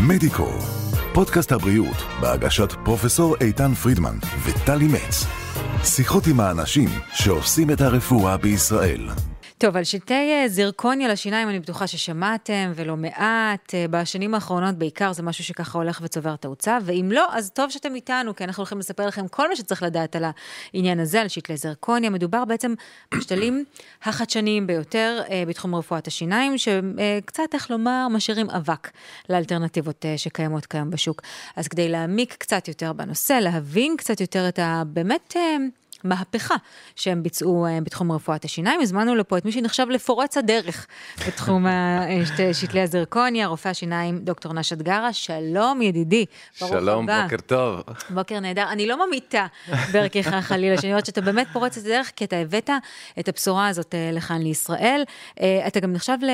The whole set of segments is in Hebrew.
מדיקו, פודקאסט הבריאות בהגשת פרופסור איתן פרידמן וטלי מצ. שיחות עם האנשים שעושים את הרפואה בישראל. טוב, על שלטי אה, זירקוניה לשיניים אני בטוחה ששמעתם, ולא מעט. אה, בשנים האחרונות בעיקר זה משהו שככה הולך וצובר תאוצה, ואם לא, אז טוב שאתם איתנו, כי אנחנו הולכים לספר לכם כל מה שצריך לדעת על העניין הזה, על שלטי זירקוניה. מדובר בעצם בשתלים החדשניים ביותר אה, בתחום רפואת השיניים, שקצת, איך לומר, משאירים אבק לאלטרנטיבות שקיימות כיום בשוק. אז כדי להעמיק קצת יותר בנושא, להבין קצת יותר את הבאמת... מהפכה שהם ביצעו אה, בתחום רפואת השיניים. הזמנו לפה את מי שנחשב לפורץ הדרך בתחום אה, שתלי הזרקוניה, רופא השיניים דוקטור נשת גרה. שלום ידידי, ברוך הבא. שלום, בוקר טוב. בוקר נהדר. אני לא ממיתה בערכך חלילה, שאני אומרת שאתה באמת פורץ את הדרך, כי אתה הבאת את הבשורה הזאת אה, לכאן לישראל. אתה גם נחשב ל...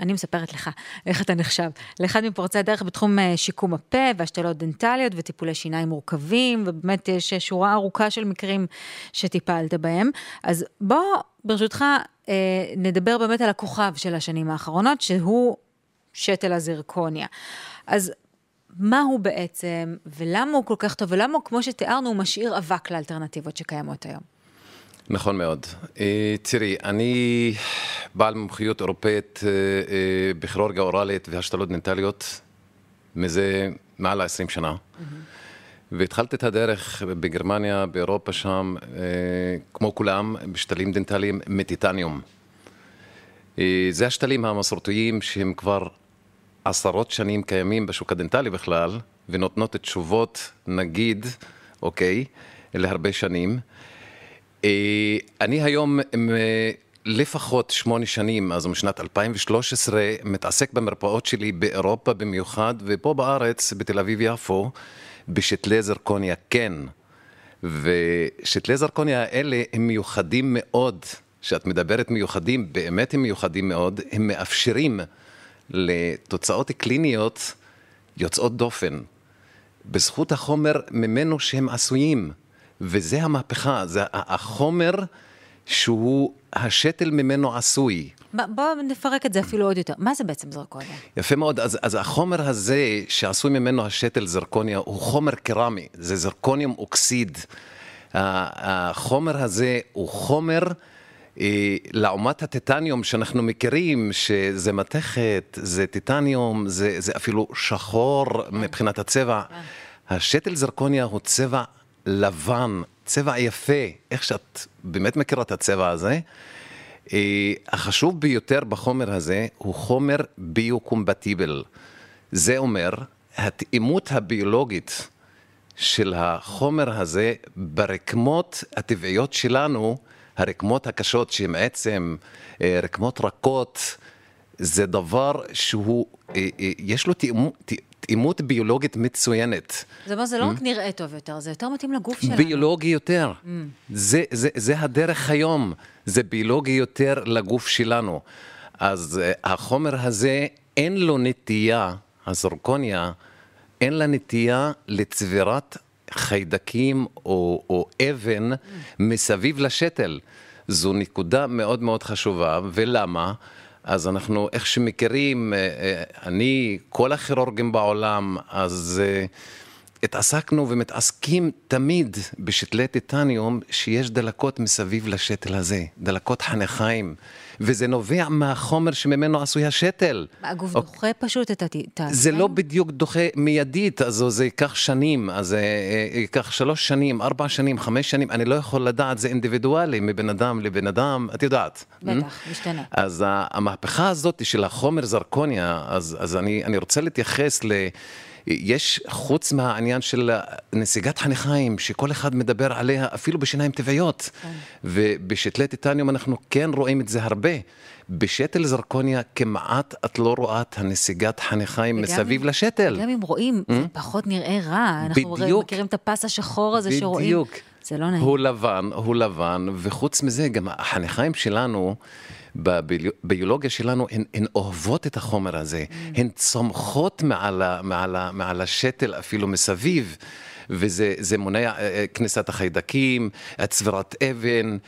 אני מספרת לך איך אתה נחשב, לאחד מפורצי הדרך בתחום אה, שיקום הפה והשתלות דנטליות וטיפולי שיניים מורכבים, ובאמת יש שורה ארוכה של מקרים שטיפלת בהם. אז בוא, ברשותך, אה, נדבר באמת על הכוכב של השנים האחרונות, שהוא שתל הזרקוניה. אז מה הוא בעצם, ולמה הוא כל כך טוב, ולמה, כמו שתיארנו, הוא משאיר אבק לאלטרנטיבות שקיימות היום? נכון מאוד. אה, תראי, אני בעל מומחיות אירופאית אה, אה, בכירורגיה אוראלית והשתלות דנטליות מזה מעל ל-20 שנה. והתחלתי את הדרך בגרמניה, באירופה שם, כמו כולם, בשתלים דנטליים מטיטניום. זה השתלים המסורתיים שהם כבר עשרות שנים קיימים בשוק הדנטלי בכלל, ונותנות תשובות, נגיד, אוקיי, להרבה שנים. אה, אני היום לפחות שמונה שנים, אז משנת 2013, מתעסק במרפאות שלי באירופה במיוחד, ופה בארץ, בתל אביב-יפו, בשתלי זרקוניה כן. ושתלי זרקוניה האלה הם מיוחדים מאוד. כשאת מדברת מיוחדים, באמת הם מיוחדים מאוד, הם מאפשרים לתוצאות קליניות יוצאות דופן. בזכות החומר ממנו שהם עשויים. וזה המהפכה, זה החומר שהוא, השתל ממנו עשוי. בואו נפרק את זה אפילו עוד יותר. מה זה בעצם זרקוניה? יפה מאוד. אז, אז החומר הזה שעשוי ממנו השתל זרקוניה הוא חומר קרמי, זה זרקוניום אוקסיד. החומר הזה הוא חומר... אה, לעומת הטיטניום שאנחנו מכירים, שזה מתכת, זה טיטניום, זה, זה אפילו שחור מבחינת הצבע. השתל זרקוניה הוא צבע לבן, צבע יפה, איך שאת באמת מכירה את הצבע הזה. אה, החשוב ביותר בחומר הזה הוא חומר ביו-קומבטיבל. זה אומר, התאימות הביולוגית של החומר הזה ברקמות הטבעיות שלנו, הרקמות הקשות שהן עצם, אה, רקמות רכות, זה דבר שהוא, אה, יש לו תאימות, אימות ביולוגית מצוינת. זאת אומרת, זה לא רק נראה טוב יותר, זה יותר מתאים לגוף שלנו. ביולוגי יותר. Mm. זה, זה, זה הדרך היום, זה ביולוגי יותר לגוף שלנו. אז uh, החומר הזה, אין לו נטייה, הזרקוניה, אין לה נטייה לצבירת חיידקים או, או אבן mm. מסביב לשתל. זו נקודה מאוד מאוד חשובה, ולמה? אז אנחנו, איך שמכירים, אה, אה, אני, כל הכירורגים בעולם, אז אה, התעסקנו ומתעסקים תמיד בשתלי טיטניום שיש דלקות מסביב לשתל הזה, דלקות חניכיים. וזה נובע מהחומר שממנו עשוי השתל. הגוף או... דוחה פשוט את ה... זה לא בדיוק דוחה מיידית, אז זה ייקח שנים, אז זה ייקח שלוש שנים, ארבע שנים, חמש שנים, אני לא יכול לדעת, זה אינדיבידואלי, מבן אדם לבן אדם, את יודעת. בטח? משתנה. אז המהפכה הזאת של החומר זרקוניה, אז, אז אני, אני רוצה להתייחס ל... יש, חוץ מהעניין של נסיגת חניכיים, שכל אחד מדבר עליה אפילו בשיניים טבעיות, כן. ובשתלי טיטניום אנחנו כן רואים את זה הרבה. בשתל זרקוניה כמעט את לא רואה את הנסיגת חניכיים מסביב אם, לשתל. גם אם רואים, mm? זה פחות נראה רע. אנחנו בדיוק. מכירים את הפס השחור הזה בדיוק. שרואים. בדיוק. זה לא נעים. הוא לבן, הוא לבן, וחוץ מזה, גם החניכיים שלנו... בביולוגיה שלנו, הן, הן אוהבות את החומר הזה, mm. הן צומחות מעל, מעל, מעל השתל אפילו מסביב. וזה מונע אה, אה, כניסת החיידקים, צבירת אבן.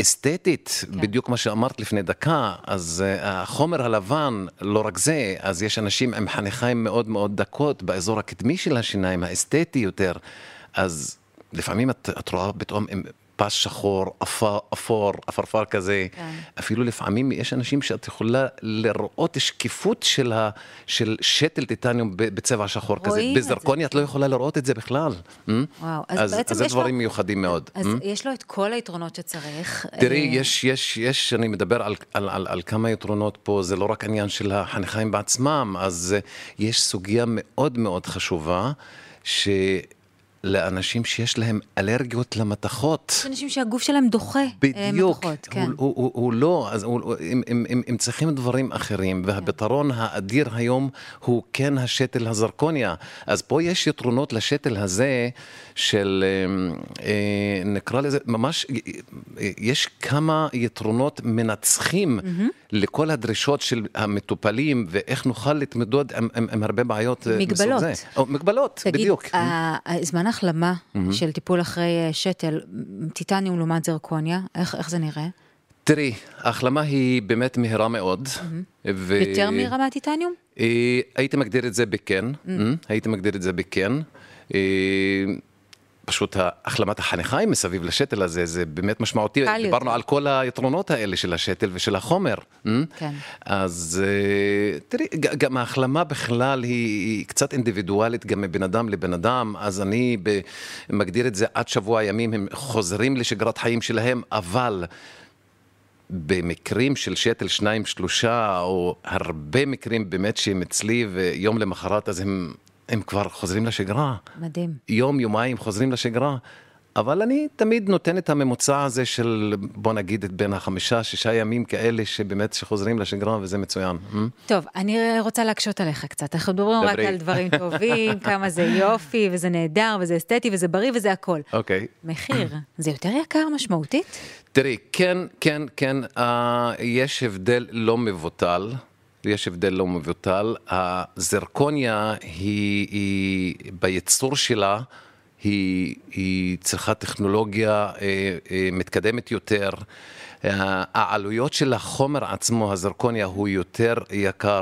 אסתטית, כן. בדיוק מה שאמרת לפני דקה, אז uh, החומר הלבן, לא רק זה, אז יש אנשים עם חניכיים מאוד מאוד דקות באזור הקדמי של השיניים, האסתטי יותר, אז לפעמים את, את רואה פתאום פס שחור, אפור, אפור, עפרפר כזה. כן. אפילו לפעמים יש אנשים שאת יכולה לראות שקיפות של, ה, של שתל טיטניום בצבע שחור כזה. בזרקוני את לא יכולה לראות את זה בכלל. Hmm? וואו, אז, אז בעצם אז יש לו... זה דברים מיוחדים מאוד. אז hmm? יש לו את כל היתרונות שצריך. תראי, אה, יש, יש, יש, אני מדבר על, על, על, על כמה יתרונות פה, זה לא רק עניין של החניכיים בעצמם, אז יש סוגיה מאוד מאוד חשובה, ש... לאנשים שיש להם אלרגיות למתכות. יש אנשים שהגוף שלהם דוחה אה, בדיוק. מתכות, כן. הוא, הוא, הוא לא, אז הוא, הם, הם, הם, הם צריכים דברים אחרים, והפתרון כן. האדיר היום הוא כן השתל הזרקוניה. אז פה יש יתרונות לשתל הזה של, אה, אה, נקרא לזה, ממש, יש כמה יתרונות מנצחים mm-hmm. לכל הדרישות של המטופלים, ואיך נוכל להתמודד עם, עם, עם הרבה בעיות מגבלות. או, מגבלות, תגיד, בדיוק. זמן החלמה mm-hmm. של טיפול אחרי אה, שתל, טיטניום לעומת זרקוניה, איך, איך זה נראה? תראי, ההחלמה היא באמת מהירה מאוד. Mm-hmm. ו... יותר מהירה מהטיטניום? אה, הייתי מגדיר את זה בכן, mm-hmm. הייתי מגדיר את זה בכן. אה, פשוט החלמת החניכיים מסביב לשתל הזה, זה באמת משמעותי. דיברנו על כל היתרונות האלה של השתל ושל החומר. כן. אז אה, תראי, גם ההחלמה בכלל היא קצת אינדיבידואלית, גם מבן אדם לבן אדם, אז אני מגדיר את זה עד שבוע ימים, הם חוזרים לשגרת חיים שלהם, אבל... במקרים של שתל שניים שלושה, או הרבה מקרים באמת שהם אצלי, ויום למחרת אז הם הם כבר חוזרים לשגרה. מדהים. יום, יומיים חוזרים לשגרה. אבל אני תמיד נותן את הממוצע הזה של, בוא נגיד, בין החמישה, שישה ימים כאלה שבאמת שחוזרים לשגרה, וזה מצוין. Hmm? טוב, אני רוצה להקשות עליך קצת. אנחנו מדברים רק על דברים טובים, כמה זה יופי, וזה נהדר, וזה אסתטי, וזה בריא, וזה הכל. אוקיי. מחיר, זה יותר יקר משמעותית? תראי, כן, כן, כן, uh, יש הבדל לא מבוטל. יש הבדל לא מבוטל. הזרקוניה היא, היא בייצור שלה, היא, היא צריכה טכנולוגיה אה, אה, מתקדמת יותר. העלויות של החומר עצמו, הזרקוניה, הוא יותר יקר,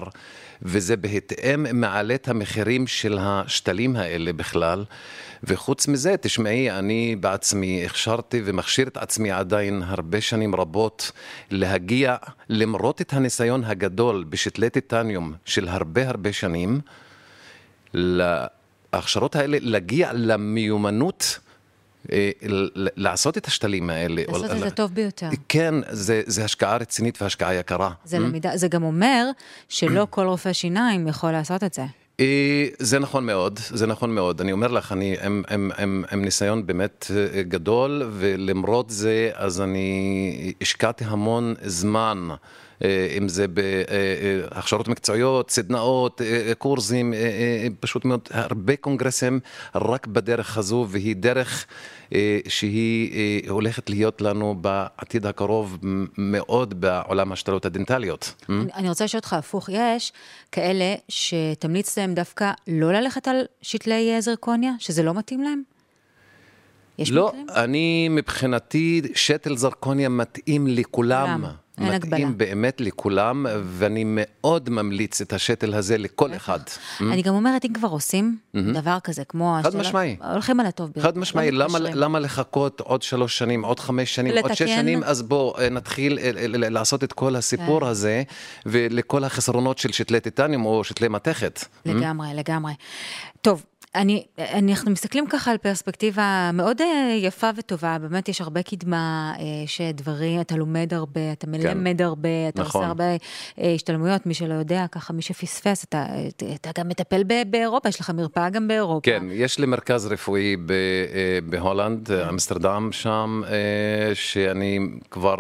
וזה בהתאם מעלה את המחירים של השתלים האלה בכלל. וחוץ מזה, תשמעי, אני בעצמי הכשרתי ומכשיר את עצמי עדיין הרבה שנים רבות להגיע, למרות את הניסיון הגדול בשתלי טיטניום של הרבה הרבה שנים, להכשרות האלה, להגיע למיומנות אה, לעשות את השתלים האלה. לעשות את זה טוב ביותר. כן, זה, זה השקעה רצינית והשקעה יקרה. זה למידה, זה גם אומר שלא כל רופא שיניים יכול לעשות את זה. אה, זה נכון מאוד, זה נכון מאוד. אני אומר לך, אני עם, עם, עם, עם ניסיון באמת אה, גדול, ולמרות זה, אז אני השקעתי המון זמן. אה, אם זה בהכשרות מקצועיות, סדנאות, קורסים, פשוט מאוד הרבה קונגרסים רק בדרך הזו, והיא דרך שהיא הולכת להיות לנו בעתיד הקרוב מאוד בעולם השתלות הדנטליות. אני, אני רוצה לשאול אותך הפוך, יש כאלה שתמליץ להם דווקא לא ללכת על שתלי זרקוניה, שזה לא מתאים להם? יש לא, מקרים? אני מבחינתי, שתל זרקוניה מתאים לכולם. למה? אין הגבלה. מתאים באמת לכולם, ואני מאוד ממליץ את השתל הזה לכל אחד. אני גם אומרת, אם כבר עושים דבר כזה, כמו... חד משמעי. הולכים על הטוב ביותר. חד משמעי, למה לחכות עוד שלוש שנים, עוד חמש שנים, עוד שש שנים, אז בואו אה, נתחיל אה, לעשות את כל הסיפור כן. הזה, ולכל החסרונות של שתלי טיטניום או שתלי מתכת. לגמרי, לגמרי. טוב, אני, אנחנו מסתכלים ככה על פרספקטיבה מאוד אה, יפה וטובה, באמת יש הרבה קדמה, אה, שדברים, אתה לומד הרבה, אתה מלמד כן. הרבה, אתה נכון. עושה הרבה אה, השתלמויות, מי שלא יודע, ככה מי שפספס, אתה, אתה גם מטפל באירופה, יש לך מרפאה גם באירופה. כן, יש לי מרכז רפואי בהולנד, כן. אמסטרדם שם, שאני כבר...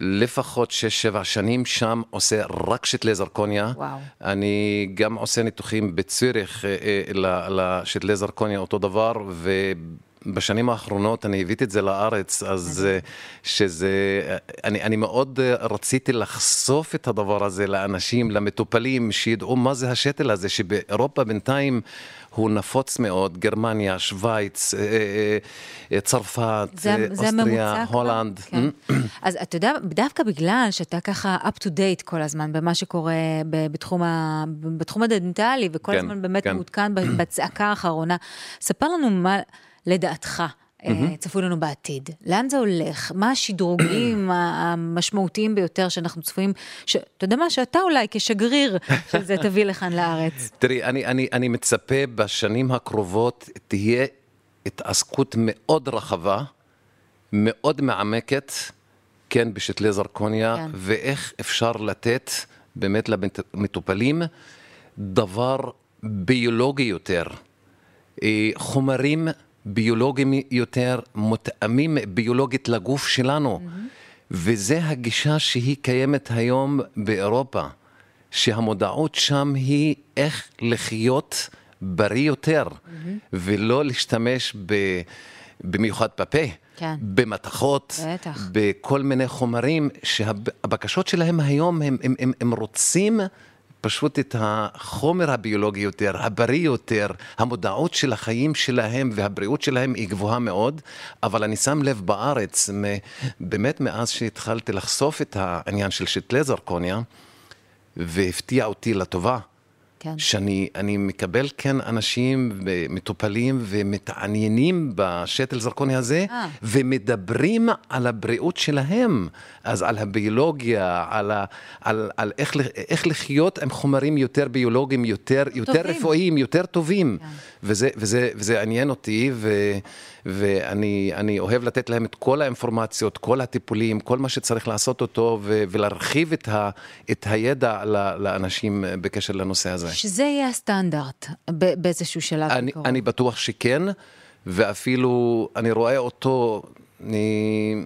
לפחות 6-7 שנים שם עושה רק שתלי זרקוניה. וואו. אני גם עושה ניתוחים בציריך אה, אה, לשתלי זרקוניה אותו דבר, בשנים האחרונות אני הבאתי את זה לארץ, אז אה, שזה, אני, אני מאוד אה, רציתי לחשוף את הדבר הזה לאנשים, למטופלים, שידעו מה זה השתל הזה, שבאירופה בינתיים הוא נפוץ מאוד, גרמניה, שווייץ, אה, אה, אה, צרפת, זה, אה, זה אוסטריה? הולנד. כן. אז אתה יודע, דווקא בגלל שאתה ככה up to date כל הזמן במה שקורה בתחום, ה, בתחום הדנטלי, וכל כן, הזמן באמת כן. מעודכן בצעקה האחרונה, ספר לנו מה לדעתך. אה, צפוי לנו בעתיד, לאן זה הולך, מה השדרוגים המשמעותיים ביותר שאנחנו צפויים, ש- אתה יודע מה, שאתה אולי כשגריר של זה תביא לכאן לארץ. תראי, אני, אני, אני מצפה בשנים הקרובות תהיה התעסקות מאוד רחבה, מאוד מעמקת, כן, בשתלי זרקוניה, כן. כן. ואיך אפשר לתת באמת למטופלים דבר ביולוגי יותר, אה, חומרים ביולוגיים יותר, מותאמים ביולוגית לגוף שלנו. וזה הגישה שהיא קיימת היום באירופה, שהמודעות שם היא איך לחיות בריא יותר, ולא להשתמש ב... במיוחד בפה, כן. במתכות, בטח. בכל מיני חומרים, שהבקשות שלהם היום, הם, הם, הם, הם רוצים פשוט את החומר הביולוגי יותר, הבריא יותר, המודעות של החיים שלהם והבריאות שלהם היא גבוהה מאוד, אבל אני שם לב בארץ, באמת מאז שהתחלתי לחשוף את העניין של שתלי זרקוניה, והפתיע אותי לטובה. כן. שאני אני מקבל כן אנשים מטופלים ומתעניינים בשתל זרקוני הזה, אה. ומדברים על הבריאות שלהם, אז על הביולוגיה, על, ה, על, על איך, איך לחיות עם חומרים יותר ביולוגיים, יותר, יותר טובים. רפואיים, יותר טובים. וזה, וזה, וזה עניין אותי, ו, ואני אני אוהב לתת להם את כל האינפורמציות, כל הטיפולים, כל מה שצריך לעשות אותו, ו, ולהרחיב את, ה, את הידע ל- לאנשים בקשר לנושא הזה. שזה יהיה הסטנדרט באיזשהו שלב. אני, בקרוב. אני בטוח שכן, ואפילו אני רואה אותו, אני,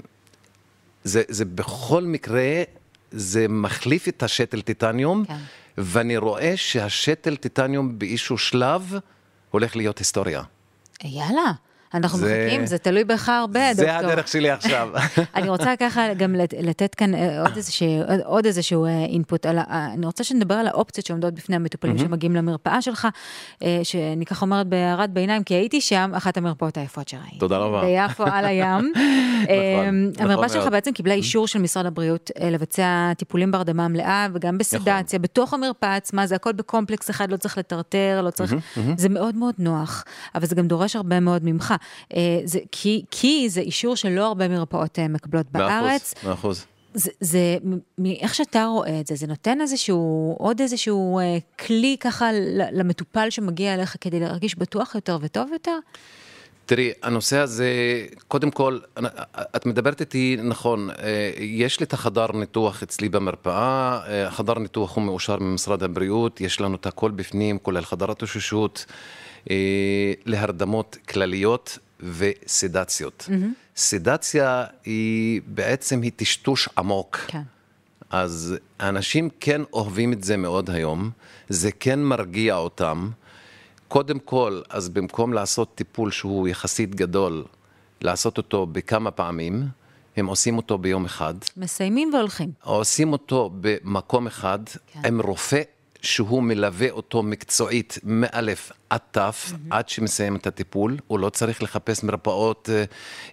זה, זה בכל מקרה, זה מחליף את השתל טיטניום, כן. ואני רואה שהשתל טיטניום באיזשהו שלב הולך להיות היסטוריה. יאללה, אנחנו זה- מחכים, זה תלוי בך הרבה, דוקטור. זה הדרך שלי עכשיו. אני רוצה ככה גם לת- לתת כאן אה, עוד איזשהו, עוד איזשהו אה, אינפוט, על, ה- אני רוצה שנדבר על האופציות שעומדות בפני המטופלים שמגיעים למרפאה שלך, אה, שאני ככה אומרת בהערת ביניים, כי הייתי שם, אחת המרפאות היפות שראיתי. תודה רבה. ביפו על הים. אה, נכון המרפאה שלך. בעצם קיבלה אישור של משרד הבריאות אה, לבצע טיפולים בהרדמה מלאה וגם בסדציה, בתוך המרפאה עצמה, זה הכל בקומפלקס אחד, לא צריך לטרטר, לא צריך, זה מאוד מאוד נוח, אבל זה גם דורש הרבה מאוד ממך. אה, זה, כי, כי זה אישור שלא הרבה מרפאות אה, מקבלות בארץ. מאה אחוז. זה, זה, מ- מאיך שאתה רואה את זה, זה נותן איזשהו, עוד איזשהו אה, כלי ככה למטופל שמגיע אליך כדי להרגיש בטוח יותר וטוב יותר? תראי, הנושא הזה, קודם כל, את מדברת איתי נכון, אה, יש לי את החדר ניתוח אצלי במרפאה, אה, החדר ניתוח הוא מאושר ממשרד הבריאות, יש לנו את הכל בפנים, כולל חדר התאוששות, להרדמות כלליות וסדציות. סדציה היא בעצם היא טשטוש עמוק. כן. אז האנשים כן אוהבים את זה מאוד היום, זה כן מרגיע אותם. קודם כל, אז במקום לעשות טיפול שהוא יחסית גדול, לעשות אותו בכמה פעמים, הם עושים אותו ביום אחד, מסיימים והולכים. עושים אותו במקום אחד, כן. עם רופא שהוא מלווה אותו מקצועית מאלף עד תף, עד שמסיים את הטיפול. הוא לא צריך לחפש מרפאות, אה,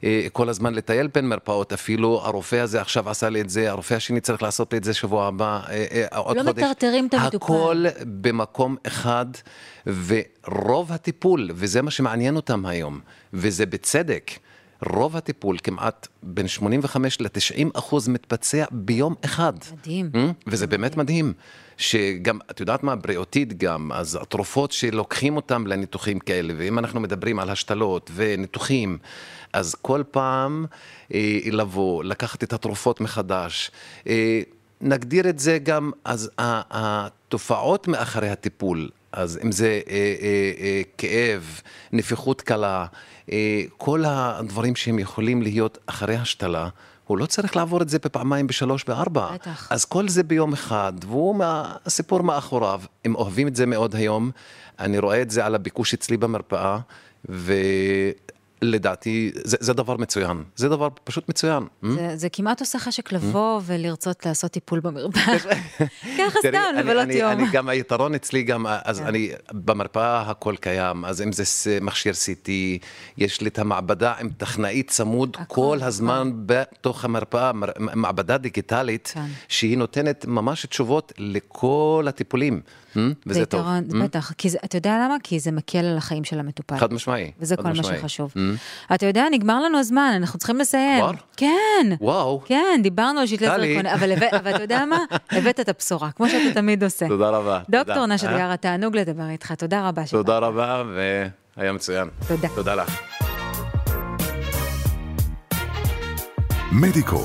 אה, כל הזמן לטייל בין מרפאות, אפילו הרופא הזה עכשיו עשה לי את זה, הרופא השני צריך לעשות לי את זה שבוע הבא, אה, אה, עוד לא חודש. מטרטרים את המטופל. הכל במקום אחד, ורוב הטיפול, וזה מה שמעניין אותם היום, וזה בצדק. רוב הטיפול, כמעט בין 85 ל-90 אחוז מתבצע ביום אחד. מדהים. Mm? וזה באמת מדהים, שגם, את יודעת מה, בריאותית גם, אז התרופות שלוקחים אותם לניתוחים כאלה, ואם אנחנו מדברים על השתלות וניתוחים, אז כל פעם אה, לבוא, לקחת את התרופות מחדש. אה, נגדיר את זה גם, אז התופעות מאחורי הטיפול, אז אם זה אה, אה, אה, כאב, נפיחות קלה, אה, כל הדברים שהם יכולים להיות אחרי השתלה, הוא לא צריך לעבור את זה בפעמיים, בשלוש, בארבע. בטח. אז כל זה ביום אחד, והוא מה, הסיפור מאחוריו. הם אוהבים את זה מאוד היום. אני רואה את זה על הביקוש אצלי במרפאה, לדעתי, זה, זה דבר מצוין. זה דבר פשוט מצוין. זה, זה כמעט עושה חשק לבוא ולרצות לעשות טיפול במרפאה. ככה תראי, סתם, לבלות יום. אני גם היתרון אצלי גם, אז כן. אני, במרפאה הכל קיים, אז אם זה מכשיר CT, יש לי את המעבדה עם טכנאי צמוד הכל, כל. הזמן בתוך המרפאה, מר- מעבדה דיגיטלית, כן. שהיא נותנת ממש תשובות לכל הטיפולים, אה? וזה זה טוב. יתרון, אה? בטח. זה, אתה יודע למה? כי זה מקל על החיים של המטופל. חד משמעי. וזה כל מה. שחשוב. אתה יודע, נגמר לנו הזמן, אנחנו צריכים לסיים. כבר? כן. וואו. כן, דיברנו על שתלי טלי. זרקון, אבל אבל אתה יודע מה? הבאת את הבשורה, כמו שאתה תמיד עושה. תודה רבה. דוקטור. נשת אה? יערה, תענוג לדבר איתך, תודה רבה. שבאת. תודה רבה, והיה מצוין. תודה. תודה לך. מדיקו,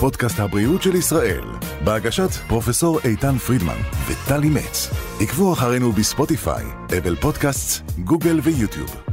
פודקאסט הבריאות של ישראל, בהגשת פרופסור איתן פרידמן וטלי מצ. עקבו אחרינו בספוטיפיי, אפל פודקאסט, גוגל ויוטיוב.